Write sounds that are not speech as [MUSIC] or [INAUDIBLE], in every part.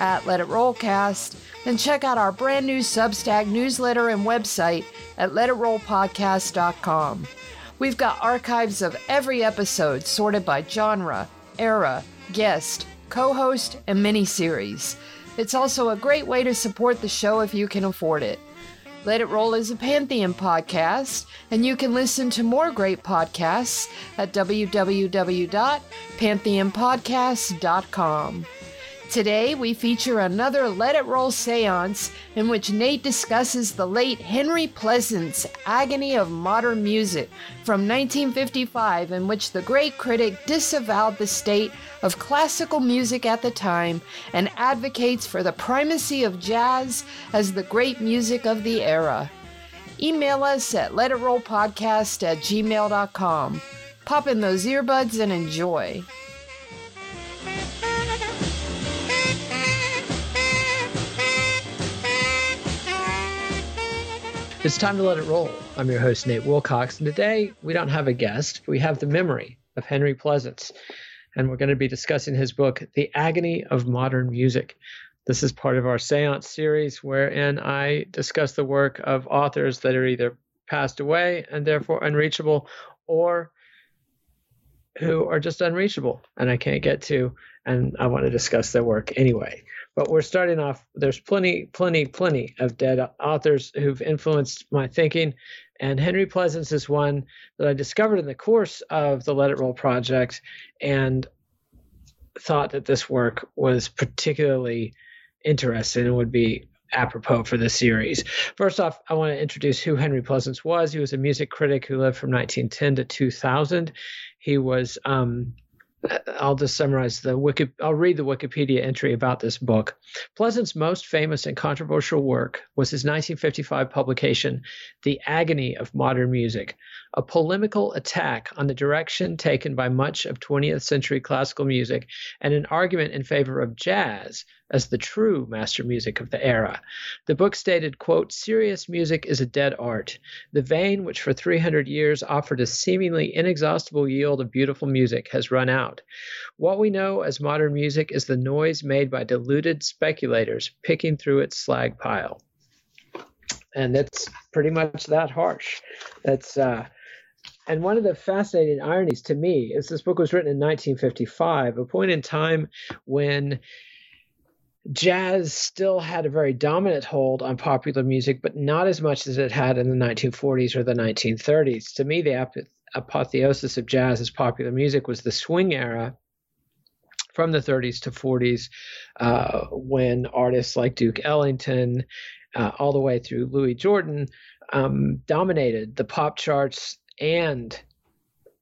at Let It Rollcast, and check out our brand new Substack newsletter and website at letitrollpodcast.com. We've got archives of every episode sorted by genre, era, guest, co host, and miniseries. It's also a great way to support the show if you can afford it. Let It Roll is a Pantheon podcast, and you can listen to more great podcasts at www.pantheonpodcast.com. Today, we feature another Let It Roll seance in which Nate discusses the late Henry Pleasants' Agony of Modern Music from 1955, in which the great critic disavowed the state of classical music at the time and advocates for the primacy of jazz as the great music of the era. Email us at letitrollpodcast at gmail.com. Pop in those earbuds and enjoy. It's time to let it roll. I'm your host, Nate Wilcox, and today we don't have a guest. We have the memory of Henry Pleasants, and we're going to be discussing his book, The Agony of Modern Music. This is part of our seance series wherein I discuss the work of authors that are either passed away and therefore unreachable or who are just unreachable and I can't get to, and I want to discuss their work anyway. But we're starting off, there's plenty, plenty, plenty of dead authors who've influenced my thinking. And Henry Pleasants is one that I discovered in the course of the Let It Roll project and thought that this work was particularly interesting and would be apropos for this series. First off, I want to introduce who Henry Pleasants was. He was a music critic who lived from 1910 to 2000. He was um, I'll just summarize the Wiki. I'll read the Wikipedia entry about this book. Pleasants' most famous and controversial work was his 1955 publication, "The Agony of Modern Music," a polemical attack on the direction taken by much of 20th century classical music and an argument in favor of jazz as the true master music of the era. The book stated, quote, serious music is a dead art. The vein which for 300 years offered a seemingly inexhaustible yield of beautiful music has run out. What we know as modern music is the noise made by deluded speculators picking through its slag pile. And it's pretty much that harsh. That's uh and one of the fascinating ironies to me is this book was written in 1955, a point in time when jazz still had a very dominant hold on popular music, but not as much as it had in the 1940s or the 1930s. To me, the ap- apotheosis of jazz as popular music was the swing era from the 30s to 40s, uh, when artists like Duke Ellington, uh, all the way through Louis Jordan, um, dominated the pop charts and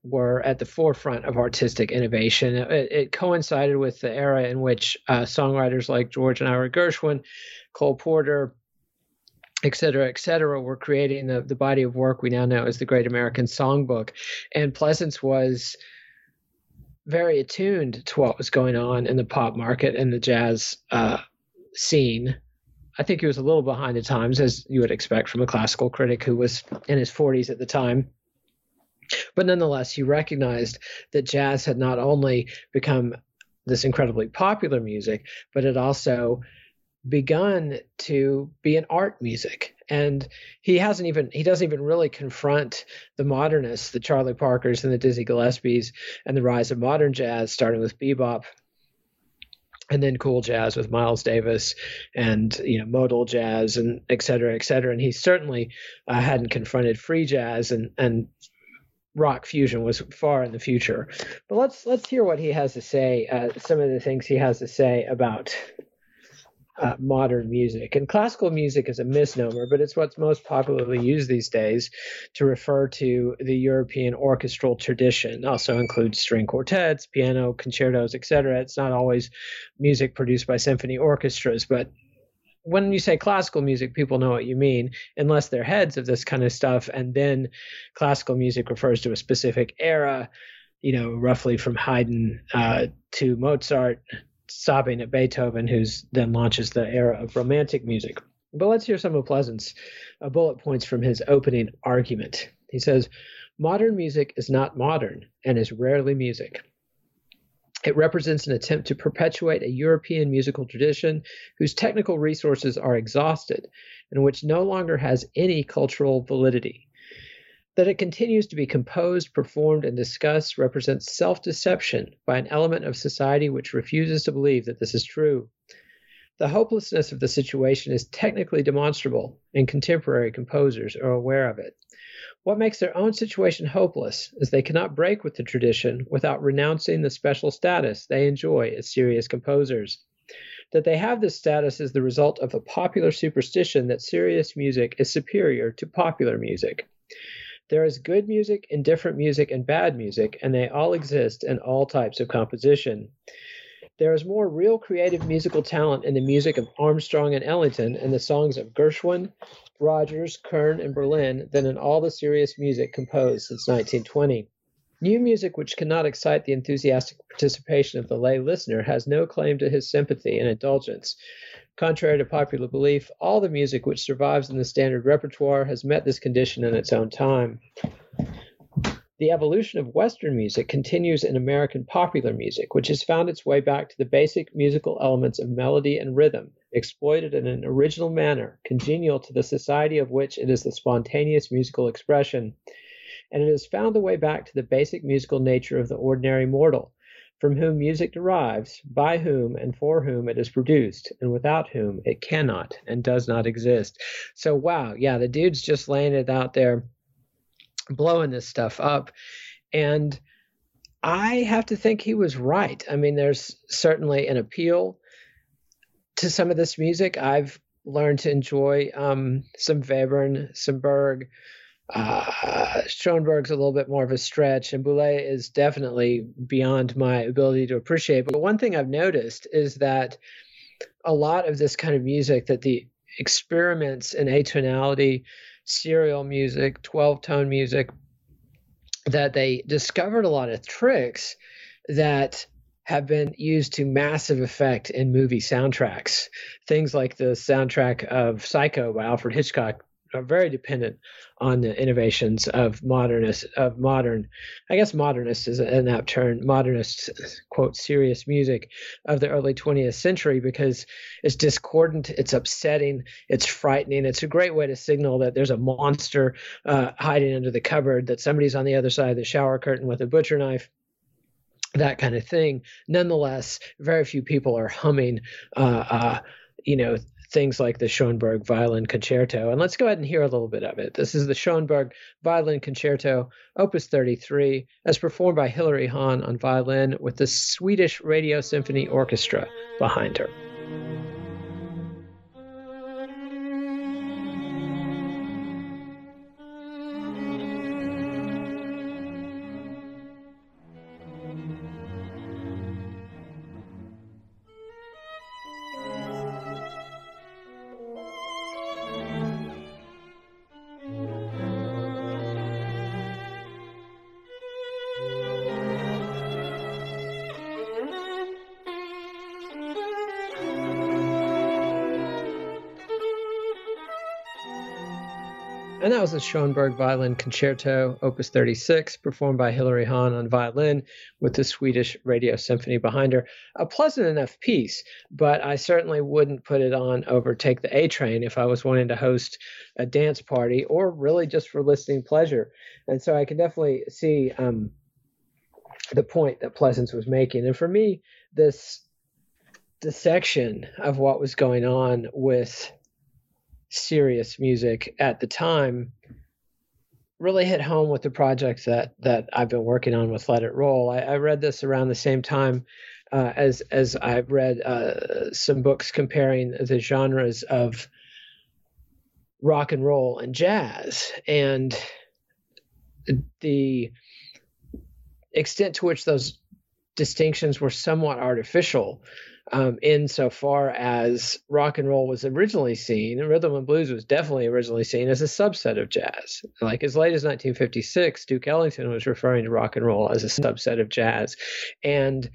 were at the forefront of artistic innovation. It, it coincided with the era in which uh, songwriters like George and Ira Gershwin, Cole Porter, et cetera, et cetera, were creating the, the body of work we now know as the Great American Songbook. And Pleasants was very attuned to what was going on in the pop market and the jazz uh, scene. I think he was a little behind the times, as you would expect from a classical critic who was in his 40s at the time. But nonetheless, he recognized that jazz had not only become this incredibly popular music, but it also begun to be an art music and he hasn't even he doesn't even really confront the modernists the charlie parkers and the dizzy gillespies and the rise of modern jazz starting with bebop and then cool jazz with Miles Davis and you know modal jazz and et cetera, et cetera. And he certainly uh, hadn't confronted free jazz and and rock fusion was far in the future. But let's let's hear what he has to say. Uh, some of the things he has to say about uh, modern music. And classical music is a misnomer, but it's what's most popularly used these days to refer to the European orchestral tradition. Also includes string quartets, piano, concertos, etc. It's not always music produced by symphony orchestras, but when you say classical music, people know what you mean, unless they're heads of this kind of stuff. And then classical music refers to a specific era, you know, roughly from Haydn uh, to Mozart stopping at Beethoven, who's then launches the era of romantic music. But let's hear some of Pleasants' uh, bullet points from his opening argument. He says, Modern music is not modern and is rarely music. It represents an attempt to perpetuate a European musical tradition whose technical resources are exhausted and which no longer has any cultural validity. That it continues to be composed, performed, and discussed represents self deception by an element of society which refuses to believe that this is true. The hopelessness of the situation is technically demonstrable, and contemporary composers are aware of it. What makes their own situation hopeless is they cannot break with the tradition without renouncing the special status they enjoy as serious composers. That they have this status is the result of a popular superstition that serious music is superior to popular music. There is good music, indifferent music, and bad music, and they all exist in all types of composition. There is more real creative musical talent in the music of Armstrong and Ellington and the songs of Gershwin, Rodgers, Kern, and Berlin than in all the serious music composed since 1920. New music which cannot excite the enthusiastic participation of the lay listener has no claim to his sympathy and indulgence. Contrary to popular belief, all the music which survives in the standard repertoire has met this condition in its own time. The evolution of Western music continues in American popular music, which has found its way back to the basic musical elements of melody and rhythm, exploited in an original manner, congenial to the society of which it is the spontaneous musical expression. And it has found the way back to the basic musical nature of the ordinary mortal, from whom music derives, by whom and for whom it is produced, and without whom it cannot and does not exist. So, wow, yeah, the dude's just laying it out there, blowing this stuff up. And I have to think he was right. I mean, there's certainly an appeal to some of this music. I've learned to enjoy um, some Webern, some Berg, uh, Schoenberg's a little bit more of a stretch, and Boulez is definitely beyond my ability to appreciate. But one thing I've noticed is that a lot of this kind of music, that the experiments in atonality, serial music, 12 tone music, that they discovered a lot of tricks that have been used to massive effect in movie soundtracks. Things like the soundtrack of Psycho by Alfred Hitchcock are very dependent on the innovations of modernist of modern i guess modernist is an apt term modernist quote serious music of the early 20th century because it's discordant it's upsetting it's frightening. It's a great way to signal that there's a monster uh, hiding under the cupboard that somebody's on the other side of the shower curtain with a butcher knife that kind of thing. Nonetheless very few people are humming uh, uh, you know things like the Schoenberg Violin Concerto. And let's go ahead and hear a little bit of it. This is the Schoenberg Violin Concerto, Opus 33, as performed by Hilary Hahn on violin with the Swedish Radio Symphony Orchestra behind her. And that was the Schoenberg Violin Concerto, Opus 36, performed by Hilary Hahn on violin with the Swedish Radio Symphony behind her. A pleasant enough piece, but I certainly wouldn't put it on over Take the A Train if I was wanting to host a dance party or really just for listening pleasure. And so I can definitely see um, the point that Pleasants was making. And for me, this dissection of what was going on with serious music at the time really hit home with the project that that I've been working on with Let It Roll. I, I read this around the same time uh, as as I've read uh, some books comparing the genres of rock and roll and jazz, and the extent to which those distinctions were somewhat artificial um, insofar as rock and roll was originally seen, and rhythm and blues was definitely originally seen as a subset of jazz. Like as late as 1956, Duke Ellington was referring to rock and roll as a subset of jazz. And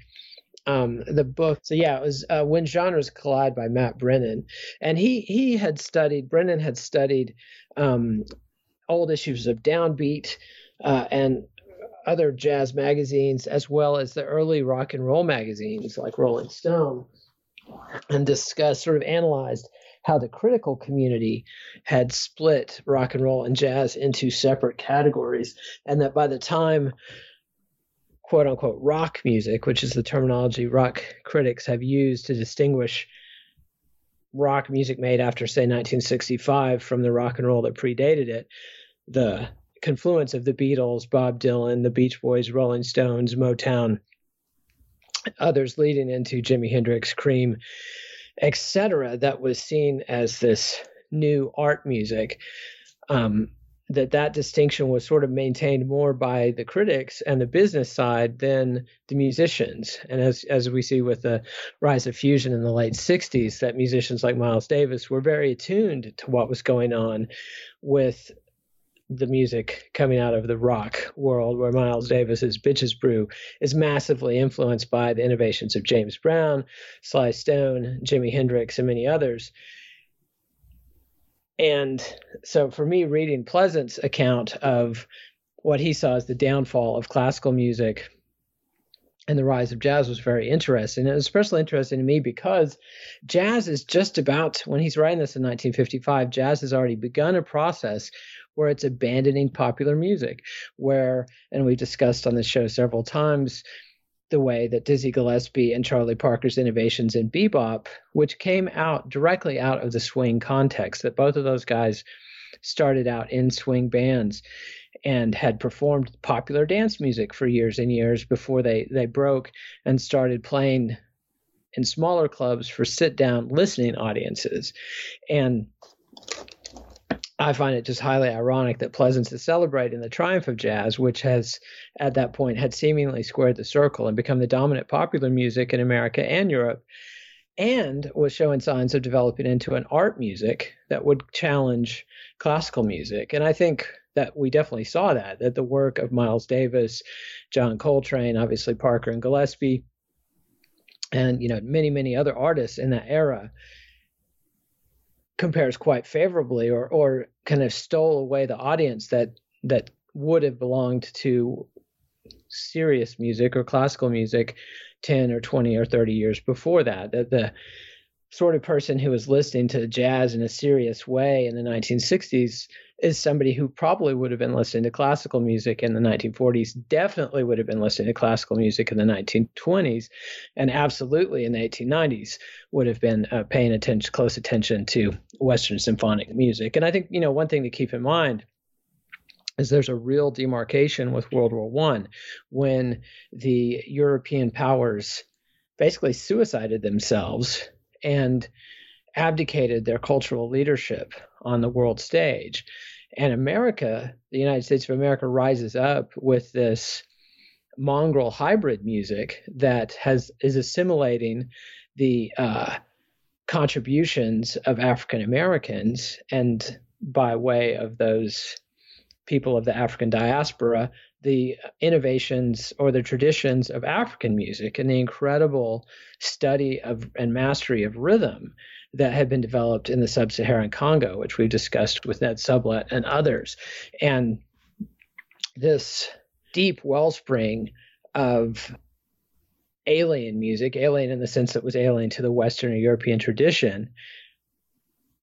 um, the book. So yeah, it was uh, When Genres Collide by Matt Brennan, and he he had studied. Brennan had studied um, old issues of Downbeat uh, and other jazz magazines, as well as the early rock and roll magazines like Rolling Stone, and discussed, sort of analyzed how the critical community had split rock and roll and jazz into separate categories, and that by the time quote unquote rock music, which is the terminology rock critics have used to distinguish rock music made after, say, 1965 from the rock and roll that predated it. The confluence of the Beatles, Bob Dylan, the Beach Boys, Rolling Stones, Motown, others leading into Jimi Hendrix, Cream, etc., that was seen as this new art music. Um, that that distinction was sort of maintained more by the critics and the business side than the musicians. And as as we see with the rise of fusion in the late 60s, that musicians like Miles Davis were very attuned to what was going on with the music coming out of the rock world, where Miles Davis's Bitches Brew is massively influenced by the innovations of James Brown, Sly Stone, Jimi Hendrix, and many others. And so for me, reading Pleasants' account of what he saw as the downfall of classical music and the rise of jazz was very interesting. It was especially interesting to me because jazz is just about, when he's writing this in 1955, jazz has already begun a process where it's abandoning popular music, where, and we've discussed on the show several times, the way that Dizzy Gillespie and Charlie Parker's innovations in bebop, which came out directly out of the swing context, that both of those guys started out in swing bands and had performed popular dance music for years and years before they, they broke and started playing in smaller clubs for sit down listening audiences. And I find it just highly ironic that Pleasants is celebrating the triumph of jazz, which has at that point had seemingly squared the circle and become the dominant popular music in America and Europe, and was showing signs of developing into an art music that would challenge classical music. And I think that we definitely saw that, that the work of Miles Davis, John Coltrane, obviously Parker and Gillespie, and you know many many other artists in that era compares quite favorably or or kind of stole away the audience that that would have belonged to serious music or classical music 10 or 20 or 30 years before that that the sort of person who was listening to jazz in a serious way in the 1960s is somebody who probably would have been listening to classical music in the 1940s, definitely would have been listening to classical music in the 1920s, and absolutely in the 1890s would have been uh, paying attention, close attention to Western symphonic music. And I think you know one thing to keep in mind is there's a real demarcation with World War One when the European powers basically suicided themselves and abdicated their cultural leadership on the world stage. And America, the United States of America, rises up with this mongrel hybrid music that has is assimilating the uh, contributions of African Americans and by way of those people of the African diaspora, the innovations or the traditions of African music and the incredible study of and mastery of rhythm that had been developed in the sub Saharan Congo, which we've discussed with Ned Sublette and others. And this deep wellspring of alien music, alien in the sense that was alien to the Western or European tradition,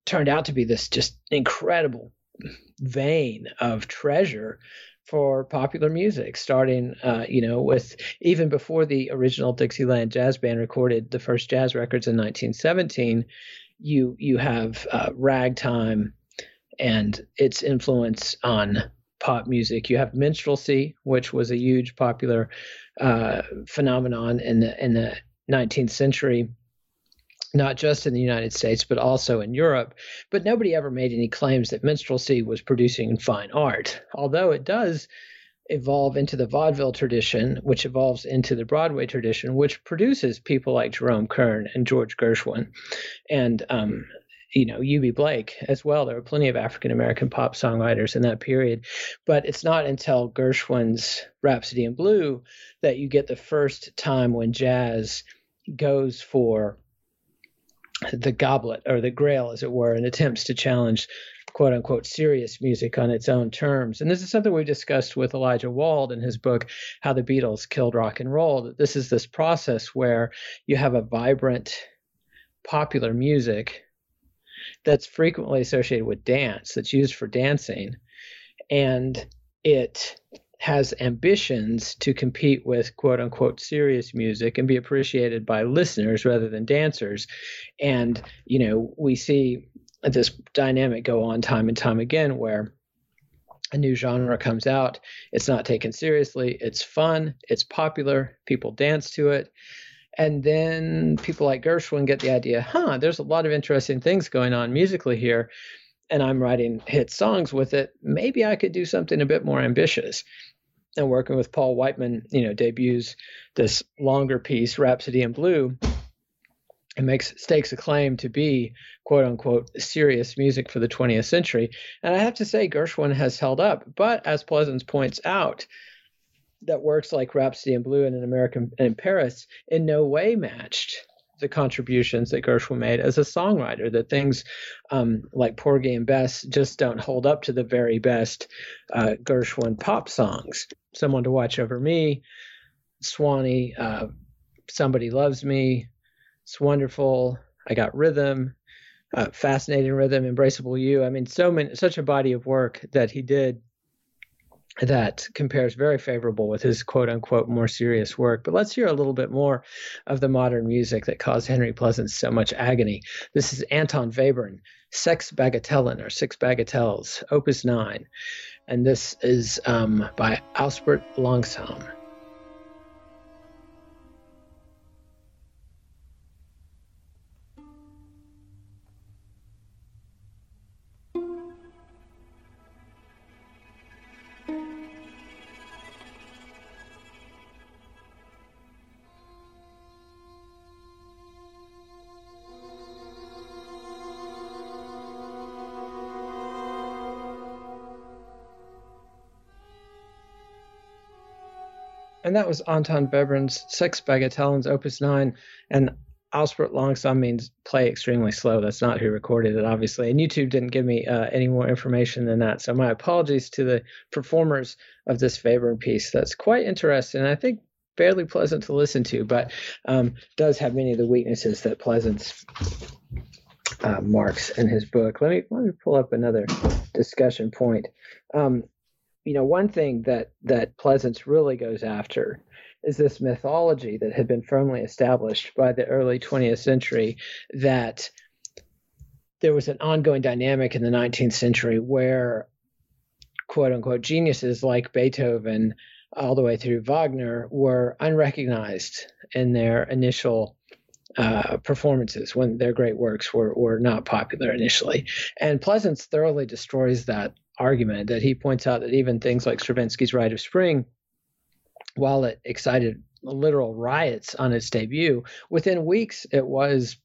turned out to be this just incredible vein of treasure for popular music, starting, uh, you know, with even before the original Dixieland Jazz Band recorded the first jazz records in 1917. You you have uh, ragtime and its influence on pop music. You have minstrelsy, which was a huge popular uh, phenomenon in the in the 19th century not just in the United States, but also in Europe. But nobody ever made any claims that minstrelsy was producing fine art, although it does evolve into the vaudeville tradition, which evolves into the Broadway tradition, which produces people like Jerome Kern and George Gershwin and, um, you know, Eubie Blake as well. There were plenty of African American pop songwriters in that period. But it's not until Gershwin's Rhapsody in Blue that you get the first time when jazz goes for the goblet or the grail, as it were, and attempts to challenge quote unquote serious music on its own terms. And this is something we discussed with Elijah Wald in his book, How the Beatles Killed Rock and Roll. That this is this process where you have a vibrant, popular music that's frequently associated with dance, that's used for dancing, and it has ambitions to compete with quote unquote serious music and be appreciated by listeners rather than dancers. And, you know, we see this dynamic go on time and time again where a new genre comes out, it's not taken seriously, it's fun, it's popular, people dance to it. And then people like Gershwin get the idea, huh, there's a lot of interesting things going on musically here and I'm writing hit songs with it, maybe I could do something a bit more ambitious and working with Paul Whiteman, you know, debuts this longer piece, Rhapsody in Blue, and makes stakes a claim to be quote unquote serious music for the 20th century. And I have to say, Gershwin has held up. But as Pleasants points out, that works like Rhapsody in Blue and An American in Paris in no way matched the contributions that Gershwin made as a songwriter. That things um, like Porgy and Bess just don't hold up to the very best uh, Gershwin pop songs. Someone to Watch Over Me, Swanee, uh, Somebody Loves Me, It's Wonderful, I Got Rhythm, uh, Fascinating Rhythm, Embraceable You. I mean, so many, such a body of work that he did that compares very favorable with his quote unquote more serious work. But let's hear a little bit more of the modern music that caused Henry Pleasant so much agony. This is Anton Webern, Sechs Bagatellen or Six Bagatelles, Opus 9. And this is um, by Alsbert Longsam. And that was Anton Webern's Six Bagatellens, Opus 9. And Alsbert Longsam means play extremely slow. That's not who recorded it, obviously. And YouTube didn't give me uh, any more information than that. So my apologies to the performers of this Webern piece. That's quite interesting. I think fairly pleasant to listen to, but um, does have many of the weaknesses that Pleasants uh, marks in his book. Let me let me pull up another discussion point. Um, you know, one thing that that Pleasants really goes after is this mythology that had been firmly established by the early 20th century that there was an ongoing dynamic in the 19th century where quote unquote geniuses like Beethoven all the way through Wagner were unrecognized in their initial uh, performances when their great works were, were not popular initially. And Pleasants thoroughly destroys that argument that he points out that even things like Stravinsky's Rite of Spring, while it excited literal riots on its debut, within weeks it was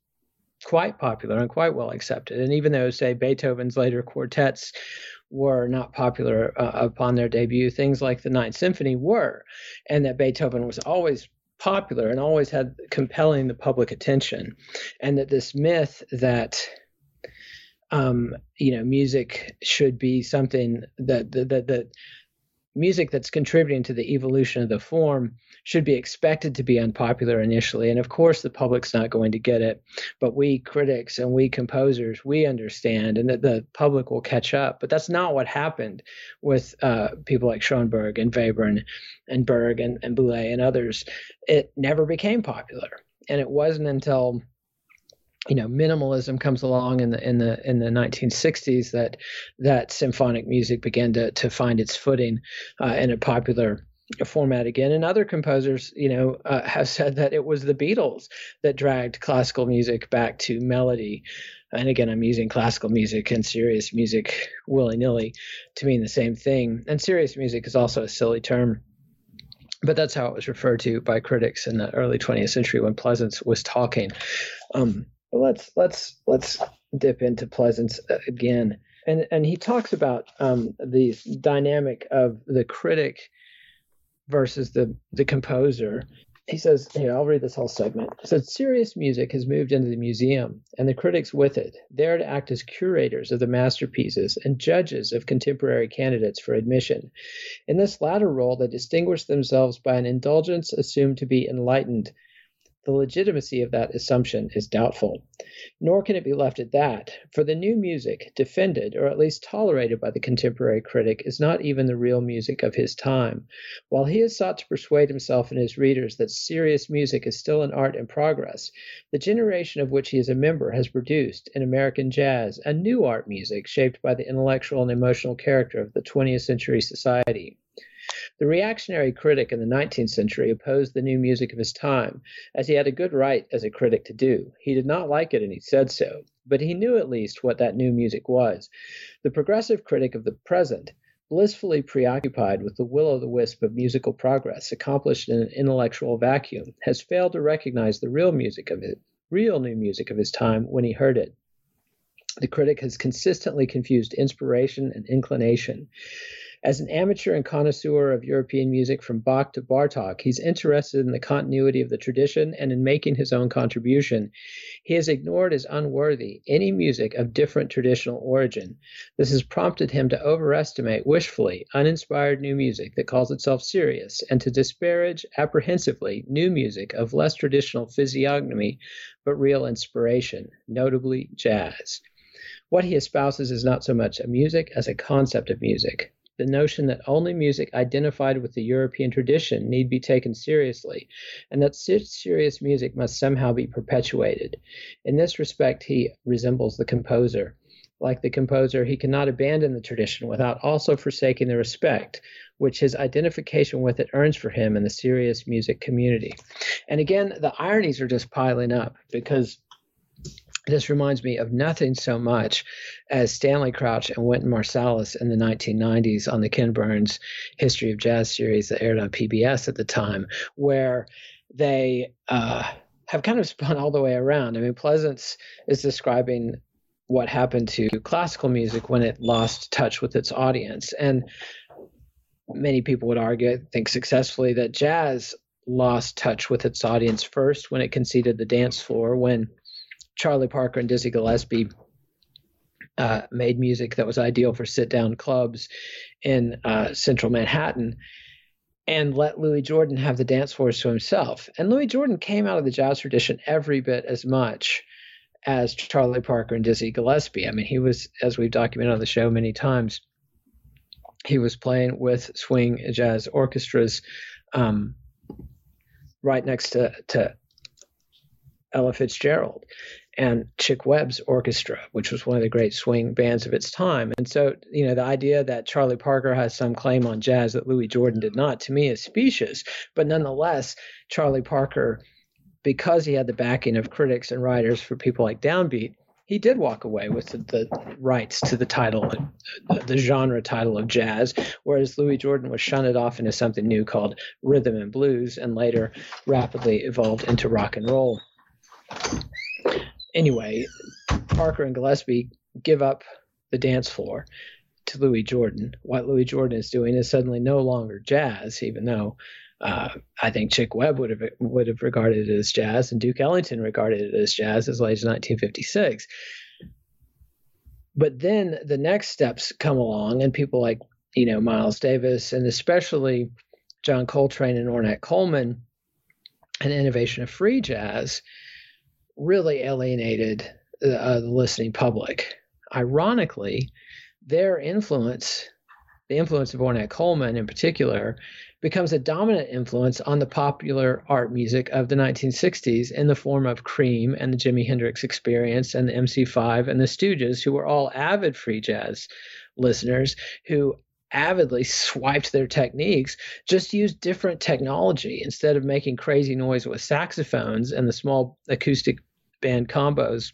quite popular and quite well accepted. And even though, say, Beethoven's later quartets were not popular uh, upon their debut, things like the Ninth Symphony were, and that Beethoven was always popular and always had compelling the public attention, and that this myth that um, you know, music should be something that that that, music that's contributing to the evolution of the form should be expected to be unpopular initially. And of course, the public's not going to get it, but we critics and we composers, we understand, and that the public will catch up. But that's not what happened with uh, people like Schoenberg and Webern and Berg and, and Boulez and others. It never became popular. And it wasn't until you know minimalism comes along in the in the in the 1960s that that symphonic music began to to find its footing uh, in a popular format again. And other composers you know uh, have said that it was the beatles that dragged classical music back to melody. And again i'm using classical music and serious music willy-nilly to mean the same thing. And serious music is also a silly term but that's how it was referred to by critics in the early 20th century when Pleasants was talking. Um, let's let's let's dip into Pleasants uh, again, and and he talks about um, the dynamic of the critic versus the the composer. He says, here, I'll read this whole segment. He says, serious music has moved into the museum, and the critics with it, there to act as curators of the masterpieces and judges of contemporary candidates for admission. In this latter role, they distinguish themselves by an indulgence assumed to be enlightened the legitimacy of that assumption is doubtful. Nor can it be left at that, for the new music, defended or at least tolerated by the contemporary critic, is not even the real music of his time. While he has sought to persuade himself and his readers that serious music is still an art in progress, the generation of which he is a member has produced, in American jazz, a new art music shaped by the intellectual and emotional character of the 20th century society. The reactionary critic in the 19th century opposed the new music of his time, as he had a good right as a critic to do. He did not like it, and he said so, but he knew at least what that new music was. The progressive critic of the present, blissfully preoccupied with the will o' the wisp of musical progress accomplished in an intellectual vacuum, has failed to recognize the real music of it, real new music of his time when he heard it. The critic has consistently confused inspiration and inclination. As an amateur and connoisseur of European music from Bach to Bartok, he's interested in the continuity of the tradition and in making his own contribution. He has ignored as unworthy any music of different traditional origin. This has prompted him to overestimate wishfully uninspired new music that calls itself serious and to disparage apprehensively new music of less traditional physiognomy but real inspiration, notably jazz. What he espouses is not so much a music as a concept of music the notion that only music identified with the European tradition need be taken seriously, and that such serious music must somehow be perpetuated. In this respect, he resembles the composer. Like the composer, he cannot abandon the tradition without also forsaking the respect which his identification with it earns for him in the serious music community. And again, the ironies are just piling up because this reminds me of nothing so much as Stanley Crouch and Wynton Marsalis in the 1990s on the Ken Burns History of Jazz series that aired on PBS at the time, where they uh, have kind of spun all the way around. I mean, Pleasants is describing what happened to classical music when it lost touch with its audience. And many people would argue, I think successfully, that jazz lost touch with its audience first when it conceded the dance floor, when Charlie Parker and Dizzy Gillespie uh, made music that was ideal for sit down clubs in uh, central Manhattan and let Louis Jordan have the dance floors to himself. And Louis Jordan came out of the jazz tradition every bit as much as Charlie Parker and Dizzy Gillespie. I mean, he was, as we've documented on the show many times, he was playing with swing jazz orchestras um, right next to, to Ella Fitzgerald and Chick Webb's orchestra, which was one of the great swing bands of its time. And so, you know, the idea that Charlie Parker has some claim on jazz that Louis Jordan did not, to me, is specious. But nonetheless, Charlie Parker, because he had the backing of critics and writers for people like Downbeat, he did walk away with the, the rights to the title, the, the genre title of jazz, whereas Louis Jordan was shunted off into something new called rhythm and blues, and later rapidly evolved into rock and roll anyway, Parker and Gillespie give up the dance floor to Louis Jordan. What Louis Jordan is doing is suddenly no longer jazz, even though uh, I think Chick Webb would have would have regarded it as jazz, and Duke Ellington regarded it as jazz as late as 1956. But then the next steps come along, and people like you know, Miles Davis and especially John Coltrane and Ornette Coleman, an innovation of free jazz, really alienated uh, the listening public. Ironically, their influence, the influence of Ornette Coleman in particular, becomes a dominant influence on the popular art music of the 1960s in the form of Cream and the Jimi Hendrix Experience and the MC5 and the Stooges, who were all avid free jazz listeners who avidly swiped their techniques, just used different technology instead of making crazy noise with saxophones and the small acoustic band combos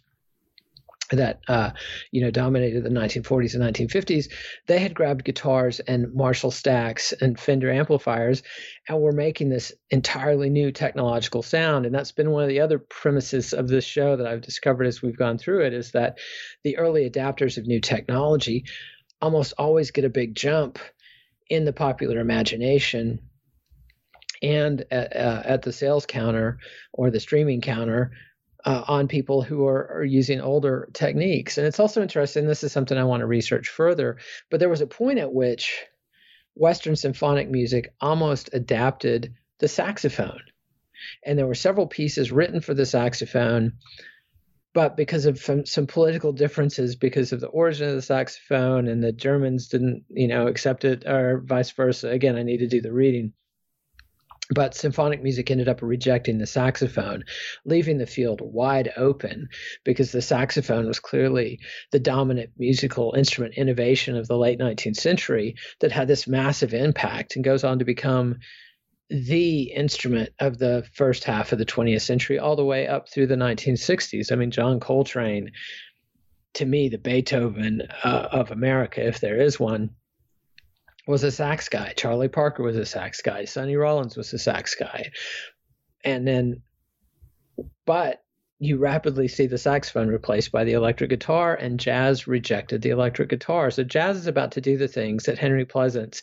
that uh, you know dominated the 1940s and 1950s they had grabbed guitars and marshall stacks and fender amplifiers and were making this entirely new technological sound. And that's been one of the other premises of this show that i've discovered as we've gone through it is that the early adapters of new technology almost always get a big jump in the popular imagination and at, uh, at the sales counter or the streaming counter uh, on people who are, are, using older techniques. And it's also interesting, this is something I want to research further, but there was a point at which Western symphonic music almost adapted the saxophone. And there were several pieces written for the saxophone, but because of some, some political differences, because of the origin of the saxophone, and the Germans didn't, you know, accept it, or vice versa. Again, I need to do the reading but symphonic music ended up rejecting the saxophone, leaving the field wide open because the saxophone was clearly the dominant musical instrument innovation of the late 19th century that had this massive impact and goes on to become the instrument of the first half of the 20th century all the way up through the 1960s. I mean, John Coltrane, to me, the Beethoven uh, of America, if there is one, was a sax guy. Charlie Parker was a sax guy. Sonny Rollins was a sax guy. And then, but you rapidly see the saxophone replaced by the electric guitar, and jazz rejected the electric guitar. So jazz is about to do the things that Henry Pleasants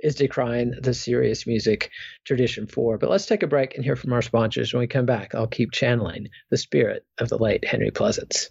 is decrying the serious music tradition for. But let's take a break and hear from our sponsors. When we come back, I'll keep channeling the spirit of the late Henry Pleasants.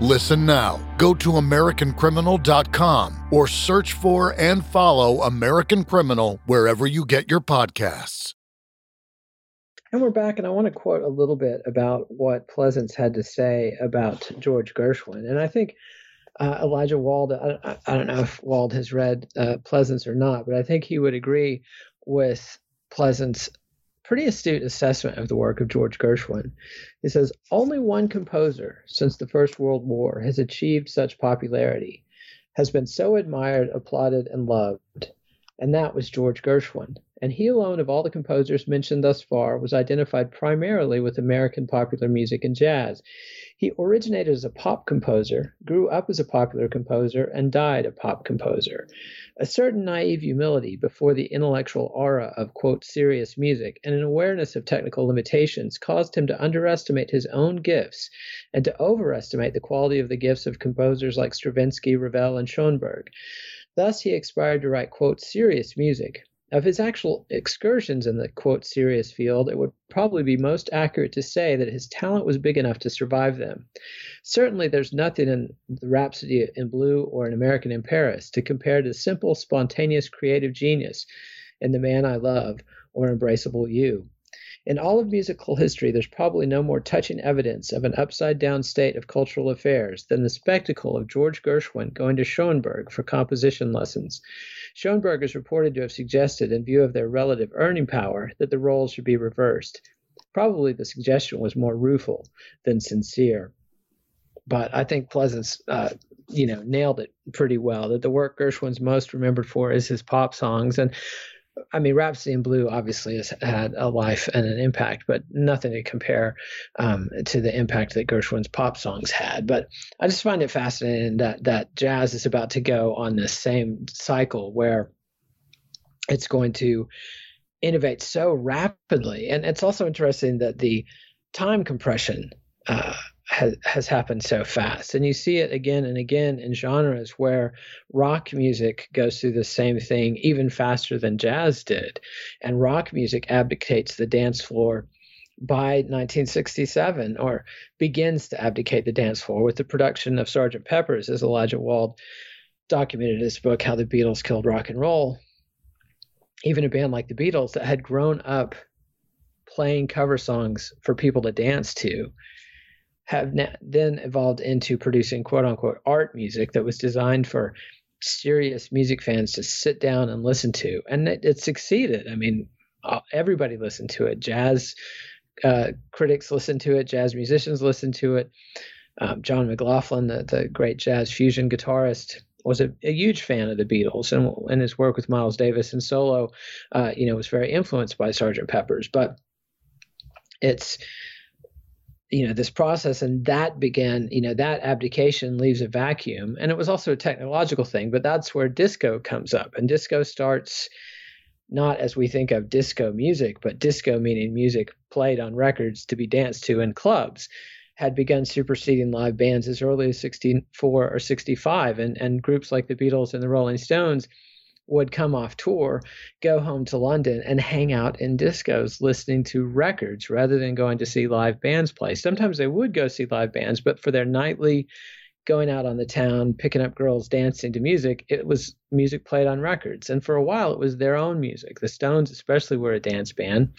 Listen now. Go to AmericanCriminal.com or search for and follow American Criminal wherever you get your podcasts. And we're back, and I want to quote a little bit about what Pleasants had to say about George Gershwin. And I think uh, Elijah Wald, I, I, don't know if Wald has read uh, Pleasants or not, but I think he would agree with Pleasants' pretty astute assessment of the work of George Gershwin. He says, Only one composer since the First World War has achieved such popularity, has been so admired, applauded, and loved, and that was George Gershwin. And he alone of all the composers mentioned thus far was identified primarily with American popular music and jazz. He originated as a pop composer, grew up as a popular composer, and died a pop composer. A certain naive humility before the intellectual aura of, quote, serious music and an awareness of technical limitations caused him to underestimate his own gifts and to overestimate the quality of the gifts of composers like Stravinsky, Ravel, and Schoenberg. Thus, he aspired to write, quote, serious music, of his actual excursions in the quote serious field, it would probably be most accurate to say that his talent was big enough to survive them. Certainly, there's nothing in the Rhapsody in Blue or An American in Paris to compare to simple, spontaneous, creative genius in The Man I Love or Embraceable You. In all of musical history, there's probably no more touching evidence of an upside down state of cultural affairs than the spectacle of George Gershwin going to Schoenberg for composition lessons. Schoenberg is reported to have suggested, in view of their relative earning power, that the roles should be reversed. Probably the suggestion was more rueful than sincere. But I think Pleasants, uh, you know, nailed it pretty well. That the work Gershwin's most remembered for is his pop songs, and I mean, Rhapsody in Blue obviously has had a life and an impact, but nothing to compare um, to the impact that Gershwin's pop songs had. But I just find it fascinating that that jazz is about to go on this same cycle where it's going to innovate so rapidly, and it's also interesting that the time compression uh, has, has happened so fast. And you see it again and again in genres where rock music goes through the same thing even faster than jazz did. And rock music abdicates the dance floor by 1967 or begins to abdicate the dance floor with the production of Sgt. Pepper's, as Elijah Wald documented in his book, How the Beatles Killed Rock and Roll. Even a band like the Beatles that had grown up playing cover songs for people to dance to have then evolved into producing quote unquote art music that was designed for serious music fans to sit down and listen to. And it, it succeeded. I mean, everybody listened to it. Jazz uh, critics listened to it, jazz musicians listened to it. Um, John McLaughlin, the, the great jazz fusion guitarist, was a, a, huge fan of the Beatles and, and his work with Miles Davis and solo, uh, you know, was very influenced by Sgt. Pepper's. But it's you know this process and that began you know that abdication leaves a vacuum and it was also a technological thing but that's where disco comes up and disco starts not as we think of disco music, but disco meaning music played on records to be danced to in clubs, had begun superseding live bands as early as 64 or 65. And, and groups like the Beatles and the Rolling Stones would come off tour, go home to London, and hang out in discos listening to records rather than going to see live bands play. Sometimes they would go see live bands, but for their nightly going out on the town, picking up girls, dancing to music, it was music played on records. And for a while, it was their own music. The Stones, especially, were a dance band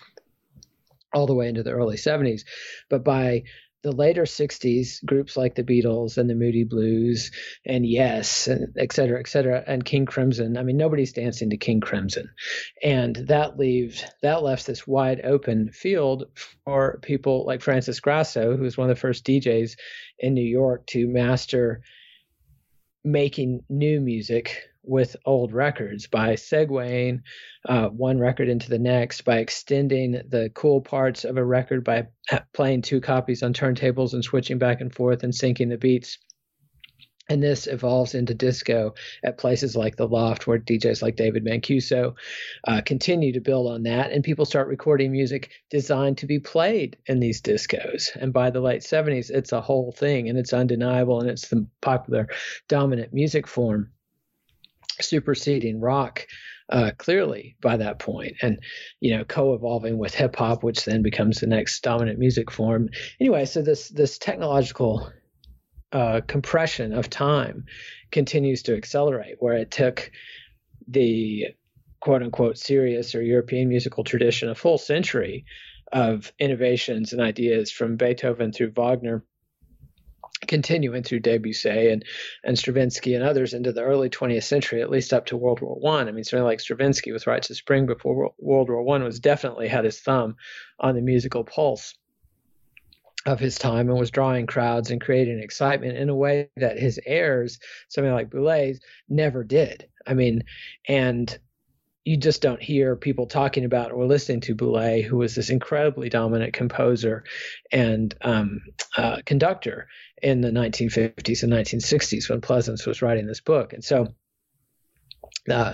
all the way into the early 70s. But by the later 60s, groups like the Beatles and the Moody Blues and Yes, and et cetera, et cetera, and King Crimson. I mean, nobody's dancing to King Crimson. And that leaves that left this wide open field for people like Francis Grasso, who was one of the first DJs in New York to master making new music with old records by segueing uh, one record into the next, by extending the cool parts of a record by [LAUGHS] playing two copies on turntables and switching back and forth and syncing the beats. And this evolves into disco at places like the Loft, where DJs like David Mancuso uh, continue to build on that. And people start recording music designed to be played in these discos. And by the late 70s, it's a whole thing and it's undeniable and it's the popular dominant music form superseding rock uh, clearly by that point. And you know co-evolving with hip hop which then becomes the next dominant music form. Anyway so this this technological uh, compression of time continues to accelerate where it took the quote unquote serious or european musical tradition a full century of innovations and ideas from beethoven through wagner continuing through Debussy and and Stravinsky and others into the early 20th century, at least up to World War One. I. I mean, certainly like Stravinsky with Rites of Spring before World War One was definitely had his thumb on the musical pulse of his time and was drawing crowds and creating excitement in a way that his heirs, something like Boulez, never did. I mean, and you just don't hear people talking about or listening to Boulez, who was this incredibly dominant composer and um, uh, conductor in the 1950s and 1960s when Pleasants was writing this book. And so uh,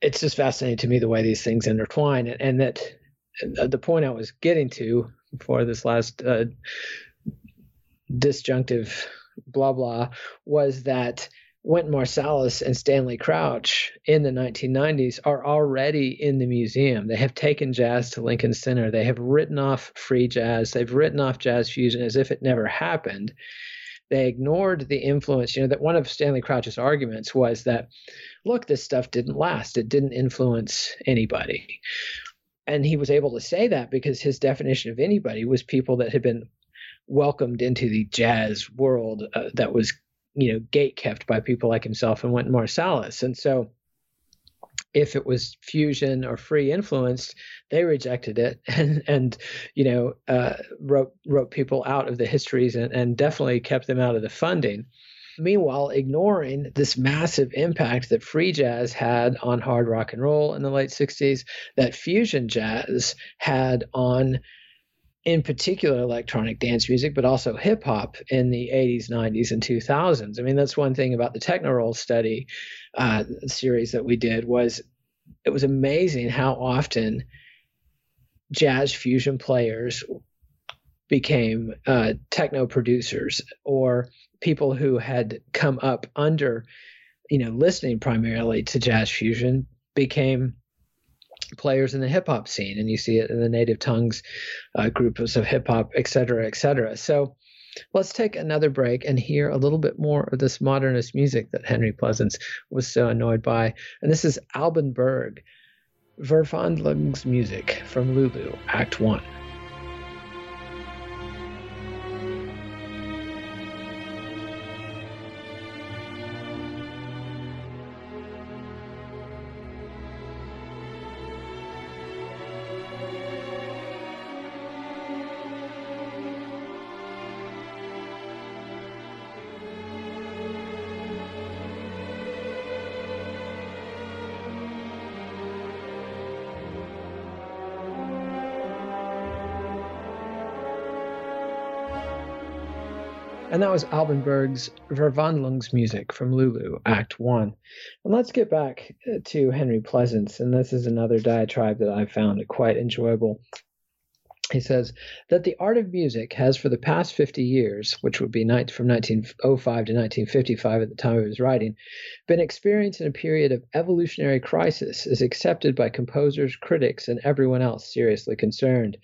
it's just fascinating to me the way these things intertwine and, and that uh, the point I was getting to before this last uh, disjunctive blah blah was that Wynton Marsalis and Stanley Crouch in the 1990s are already in the museum. They have taken jazz to Lincoln Center. They have written off free jazz. They've written off jazz fusion as if it never happened. They ignored the influence. You know, that one of Stanley Crouch's arguments was that, look, this stuff didn't last, it didn't influence anybody. And he was able to say that because his definition of anybody was people that had been welcomed into the jazz world uh, that was you know gate kept by people like himself and Wynton Marsalis. And so if it was fusion or free influenced, they rejected it [LAUGHS] and and you know uh, wrote wrote people out of the histories and, and definitely kept them out of the funding. Meanwhile, ignoring this massive impact that free jazz had on hard rock and roll in the late 60s, that fusion jazz had on in particular electronic dance music, but also hip hop in the 80s, 90s, and 2000s. I mean, that's one thing about the Techno Roll study uh, series that we did was it was amazing how often jazz fusion players became uh, techno producers or people who had come up under, you know, listening primarily to jazz fusion became players in the hip hop scene, and you see it in the native tongues uh, groups of hip hop, et cetera, et cetera. So let's take another break and hear a little bit more of this modernist music that Henry Pleasants was so annoyed by. And this is Alban Berg, Verwandlungsmusik from Lulu, Act One. And that was Alban Berg's Verwandlungsmusik from Lulu, Act One. And let's get back uh, to Henry Pleasants. And this is another diatribe that I found quite enjoyable he says that the art of music has for the past 50 years, which would be from 1905 to 1955 at the time of his writing, been experiencing a period of evolutionary crisis as accepted by composers, critics, and everyone else seriously concerned.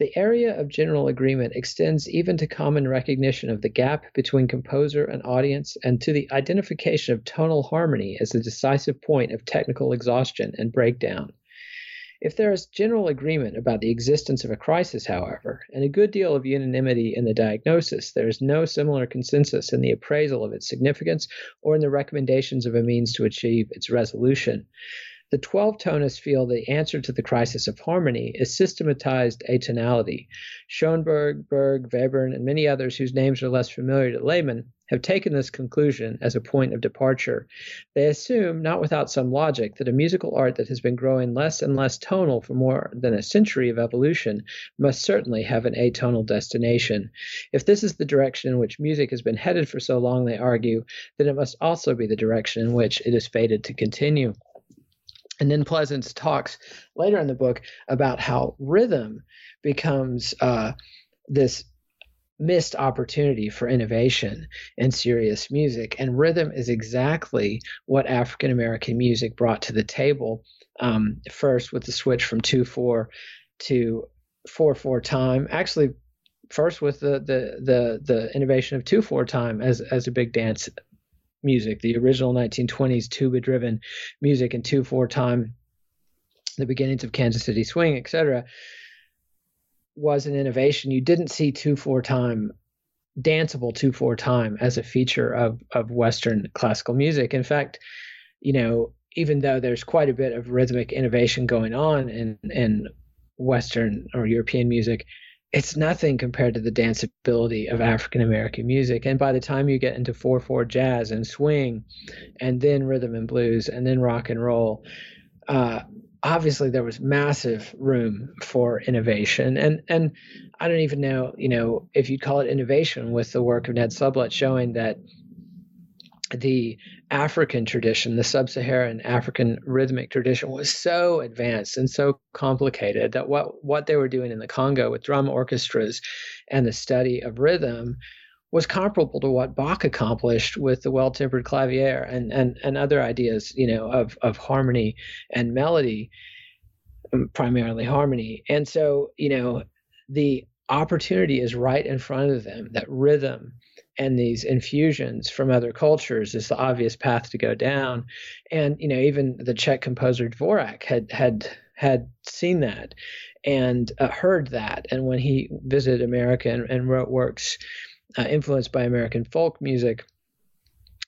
The area of general agreement extends even to common recognition of the gap between composer and audience and to the identification of tonal harmony as the decisive point of technical exhaustion and breakdown. If there is general agreement about the existence of a crisis, however, and a good deal of unanimity in the diagnosis, there is no similar consensus in the appraisal of its significance or in the recommendations of a means to achieve its resolution. The 12 tonists feel the answer to the crisis of harmony is systematized atonality. Schoenberg, Berg, Webern, and many others whose names are less familiar to laymen have taken this conclusion as a point of departure. They assume, not without some logic, that a musical art that has been growing less and less tonal for more than a century of evolution must certainly have an atonal destination. If this is the direction in which music has been headed for so long, they argue, then it must also be the direction in which it is fated to continue. And then Pleasants talks later in the book about how rhythm becomes uh, this missed opportunity for innovation in serious music. And rhythm is exactly what African American music brought to the table. Um, first, with the switch from 2 4 to 4 4 time. Actually, first with the, the, the, the innovation of 2 4 time as, as a big dance music, the original 1920s tuba driven music in 2 4 time, the beginnings of Kansas City swing, etc., was an innovation. You didn't see 2 4 time danceable 2 4 time as a feature of, of Western classical music. In fact, you know, even though there's quite a bit of rhythmic innovation going on in, in Western or European music, it's nothing compared to the danceability of African American music. And by the time you get into 4 4 jazz and swing, and then rhythm and blues, and then rock and roll, uh, obviously there was massive room for innovation. And, and I don't even know, you know, if you'd call it innovation with the work of Ned Sublette showing that the African tradition, the sub Saharan African rhythmic tradition, was so advanced and so complicated that what, what they were doing in the Congo with drum orchestras and the study of rhythm was comparable to what Bach accomplished with the well tempered clavier and, and, and other ideas, you know, of, of harmony and melody, um, primarily harmony. And so, you know, the opportunity is right in front of them that rhythm and these infusions from other cultures is the obvious path to go down. And you know, even the Czech composer Dvorak had had had seen that and uh, heard that. And when he visited America and, and wrote works uh, influenced by American folk music,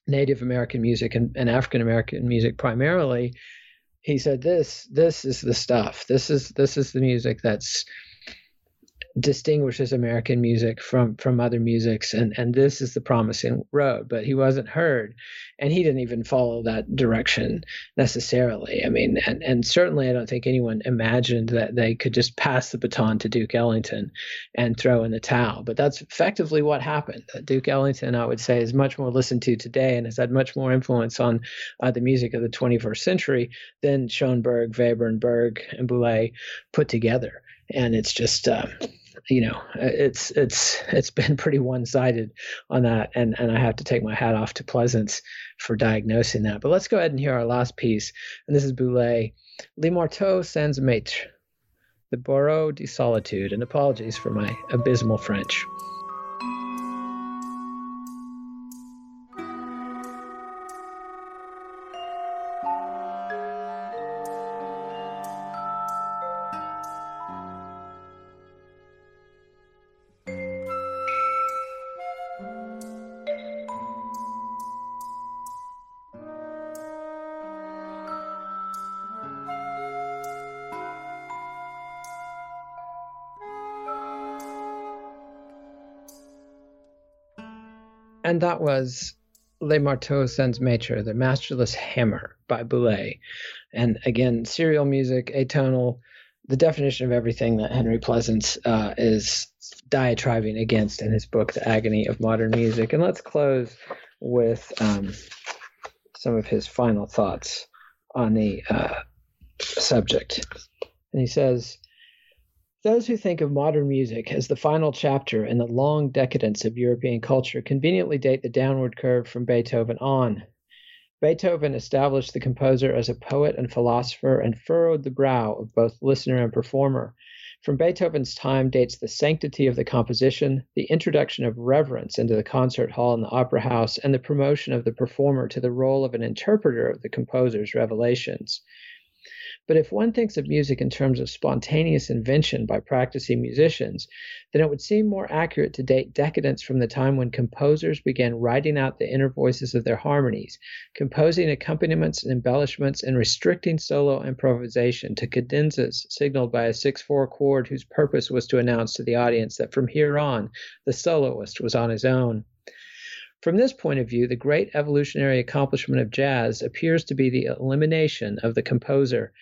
Native American music, and, and African American music primarily, he said, "This this is the stuff. This is this is the music that's." Distinguishes American music from from other musics, and and this is the promising road. But he wasn't heard, and he didn't even follow that direction necessarily. I mean, and and certainly I don't think anyone imagined that they could just pass the baton to Duke Ellington and throw in the towel. But that's effectively what happened. Duke Ellington, I would say, is much more listened to today and has had much more influence on uh, the music of the 21st century than Schoenberg, Webern, Berg, and Boulez put together. And it's just. Uh, you know, uh, it's it's it's been pretty one sided on that, and and I have to take my hat off to Pleasants for diagnosing that. But let's go ahead and hear our last piece, and this is Boulez, Le Marteau sans Maître, the Bourreau de Solitude, and apologies for my abysmal French. And that was Le Marteau Sans Maître, The Masterless Hammer by Boulez. And again, serial music, atonal, the definition of everything that Henry Pleasants uh, is diatribing against in his book, The Agony of Modern Music. And let's close with um, some of his final thoughts on the uh, subject. And he says, those who think of modern music as the final chapter in the long decadence of European culture conveniently date the downward curve from Beethoven on. Beethoven established the composer as a poet and philosopher and furrowed the brow of both listener and performer. From Beethoven's time dates the sanctity of the composition, the introduction of reverence into the concert hall and the opera house, and the promotion of the performer to the role of an interpreter of the composer's revelations. But if one thinks of music in terms of spontaneous invention by practicing musicians, then it would seem more accurate to date decadence from the time when composers began writing out the inner voices of their harmonies, composing accompaniments and embellishments, and restricting solo improvisation to cadenzas signaled by a 6 4 chord whose purpose was to announce to the audience that from here on the soloist was on his own. From this point of view, the great evolutionary accomplishment of jazz appears to be the elimination of the composer.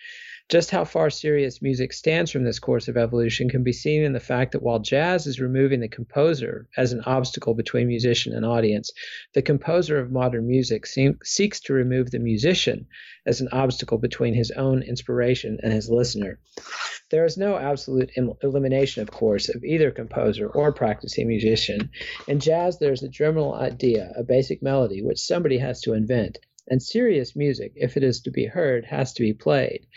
Just how far serious music stands from this course of evolution can be seen in the fact that while jazz is removing the composer as an obstacle between musician and audience, the composer of modern music seeks to remove the musician as an obstacle between his own inspiration and his listener. There is no absolute elimination, of course, of either composer or practicing musician. In jazz, there is a general idea, a basic melody, which somebody has to invent. And serious music, if it is to be heard, has to be played.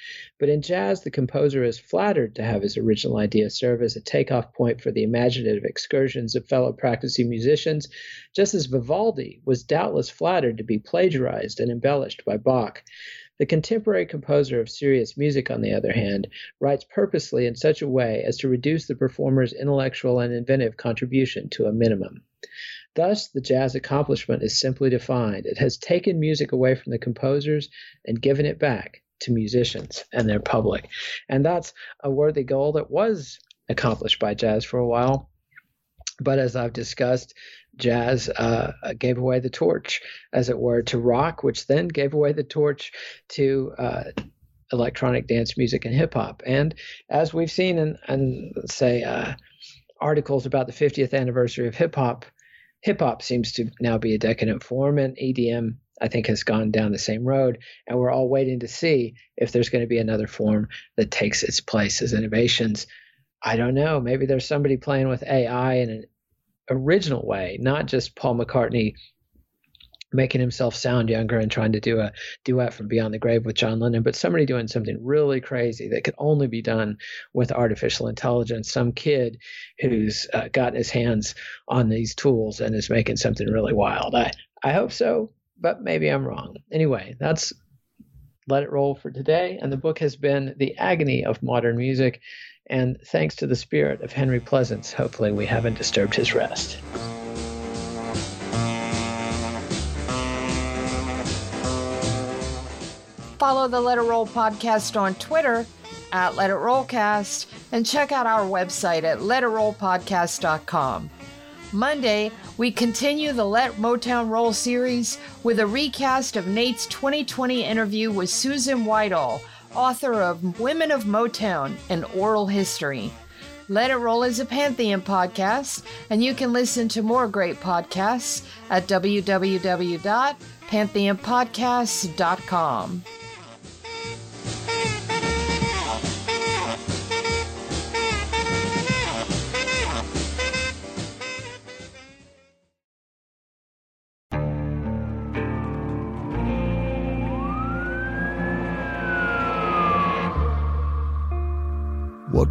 But in jazz, the composer is flattered to have his original idea serve as a takeoff point for the imaginative excursions of fellow practicing musicians, just as Vivaldi was doubtless flattered to be plagiarized and embellished by Bach. The contemporary composer of serious music, on the other hand, writes purposely in such a way as to reduce the performer's intellectual and inventive contribution to a minimum. Thus, the jazz accomplishment is simply defined. It has taken music away from the composers and given it back to musicians and their public. And that's a worthy goal that was accomplished by jazz for a while. But as I've discussed, jazz uh, gave away the torch, as it were, to rock, which then gave away the torch to uh, electronic dance music and hip hop. And as we've seen in, in say, uh, articles about the 50th anniversary of hip hop, hip hop seems to now be a decadent form, and EDM, I think, has gone down the same road. And we're all waiting to see if there's going to be another form that takes its place as innovations. I don't know. Maybe there's somebody playing with AI in an original way, not just Paul McCartney making himself sound younger and trying to do a duet from Beyond the Grave with John Lennon, but somebody doing something really crazy that could only be done with artificial intelligence. Some kid who's uh, got his hands on these tools and is making something really wild. I, I hope so, but maybe I'm wrong. Anyway, that's Let It Roll for today. And the book has been The Agony of Modern Music. And thanks to the spirit of Henry Pleasants, hopefully we haven't disturbed his rest. follow the Let It Roll podcast on Twitter at Let It Rollcast and check out our website at letitrollpodcast.com. Monday, we continue the Let Motown Roll series with a recast of Nate's 2020 interview with Susan Whitall, author of Women of Motown and Oral History. Let It Roll is a Pantheon podcast, and you can listen to more great podcasts at www.pantheonpodcasts.com.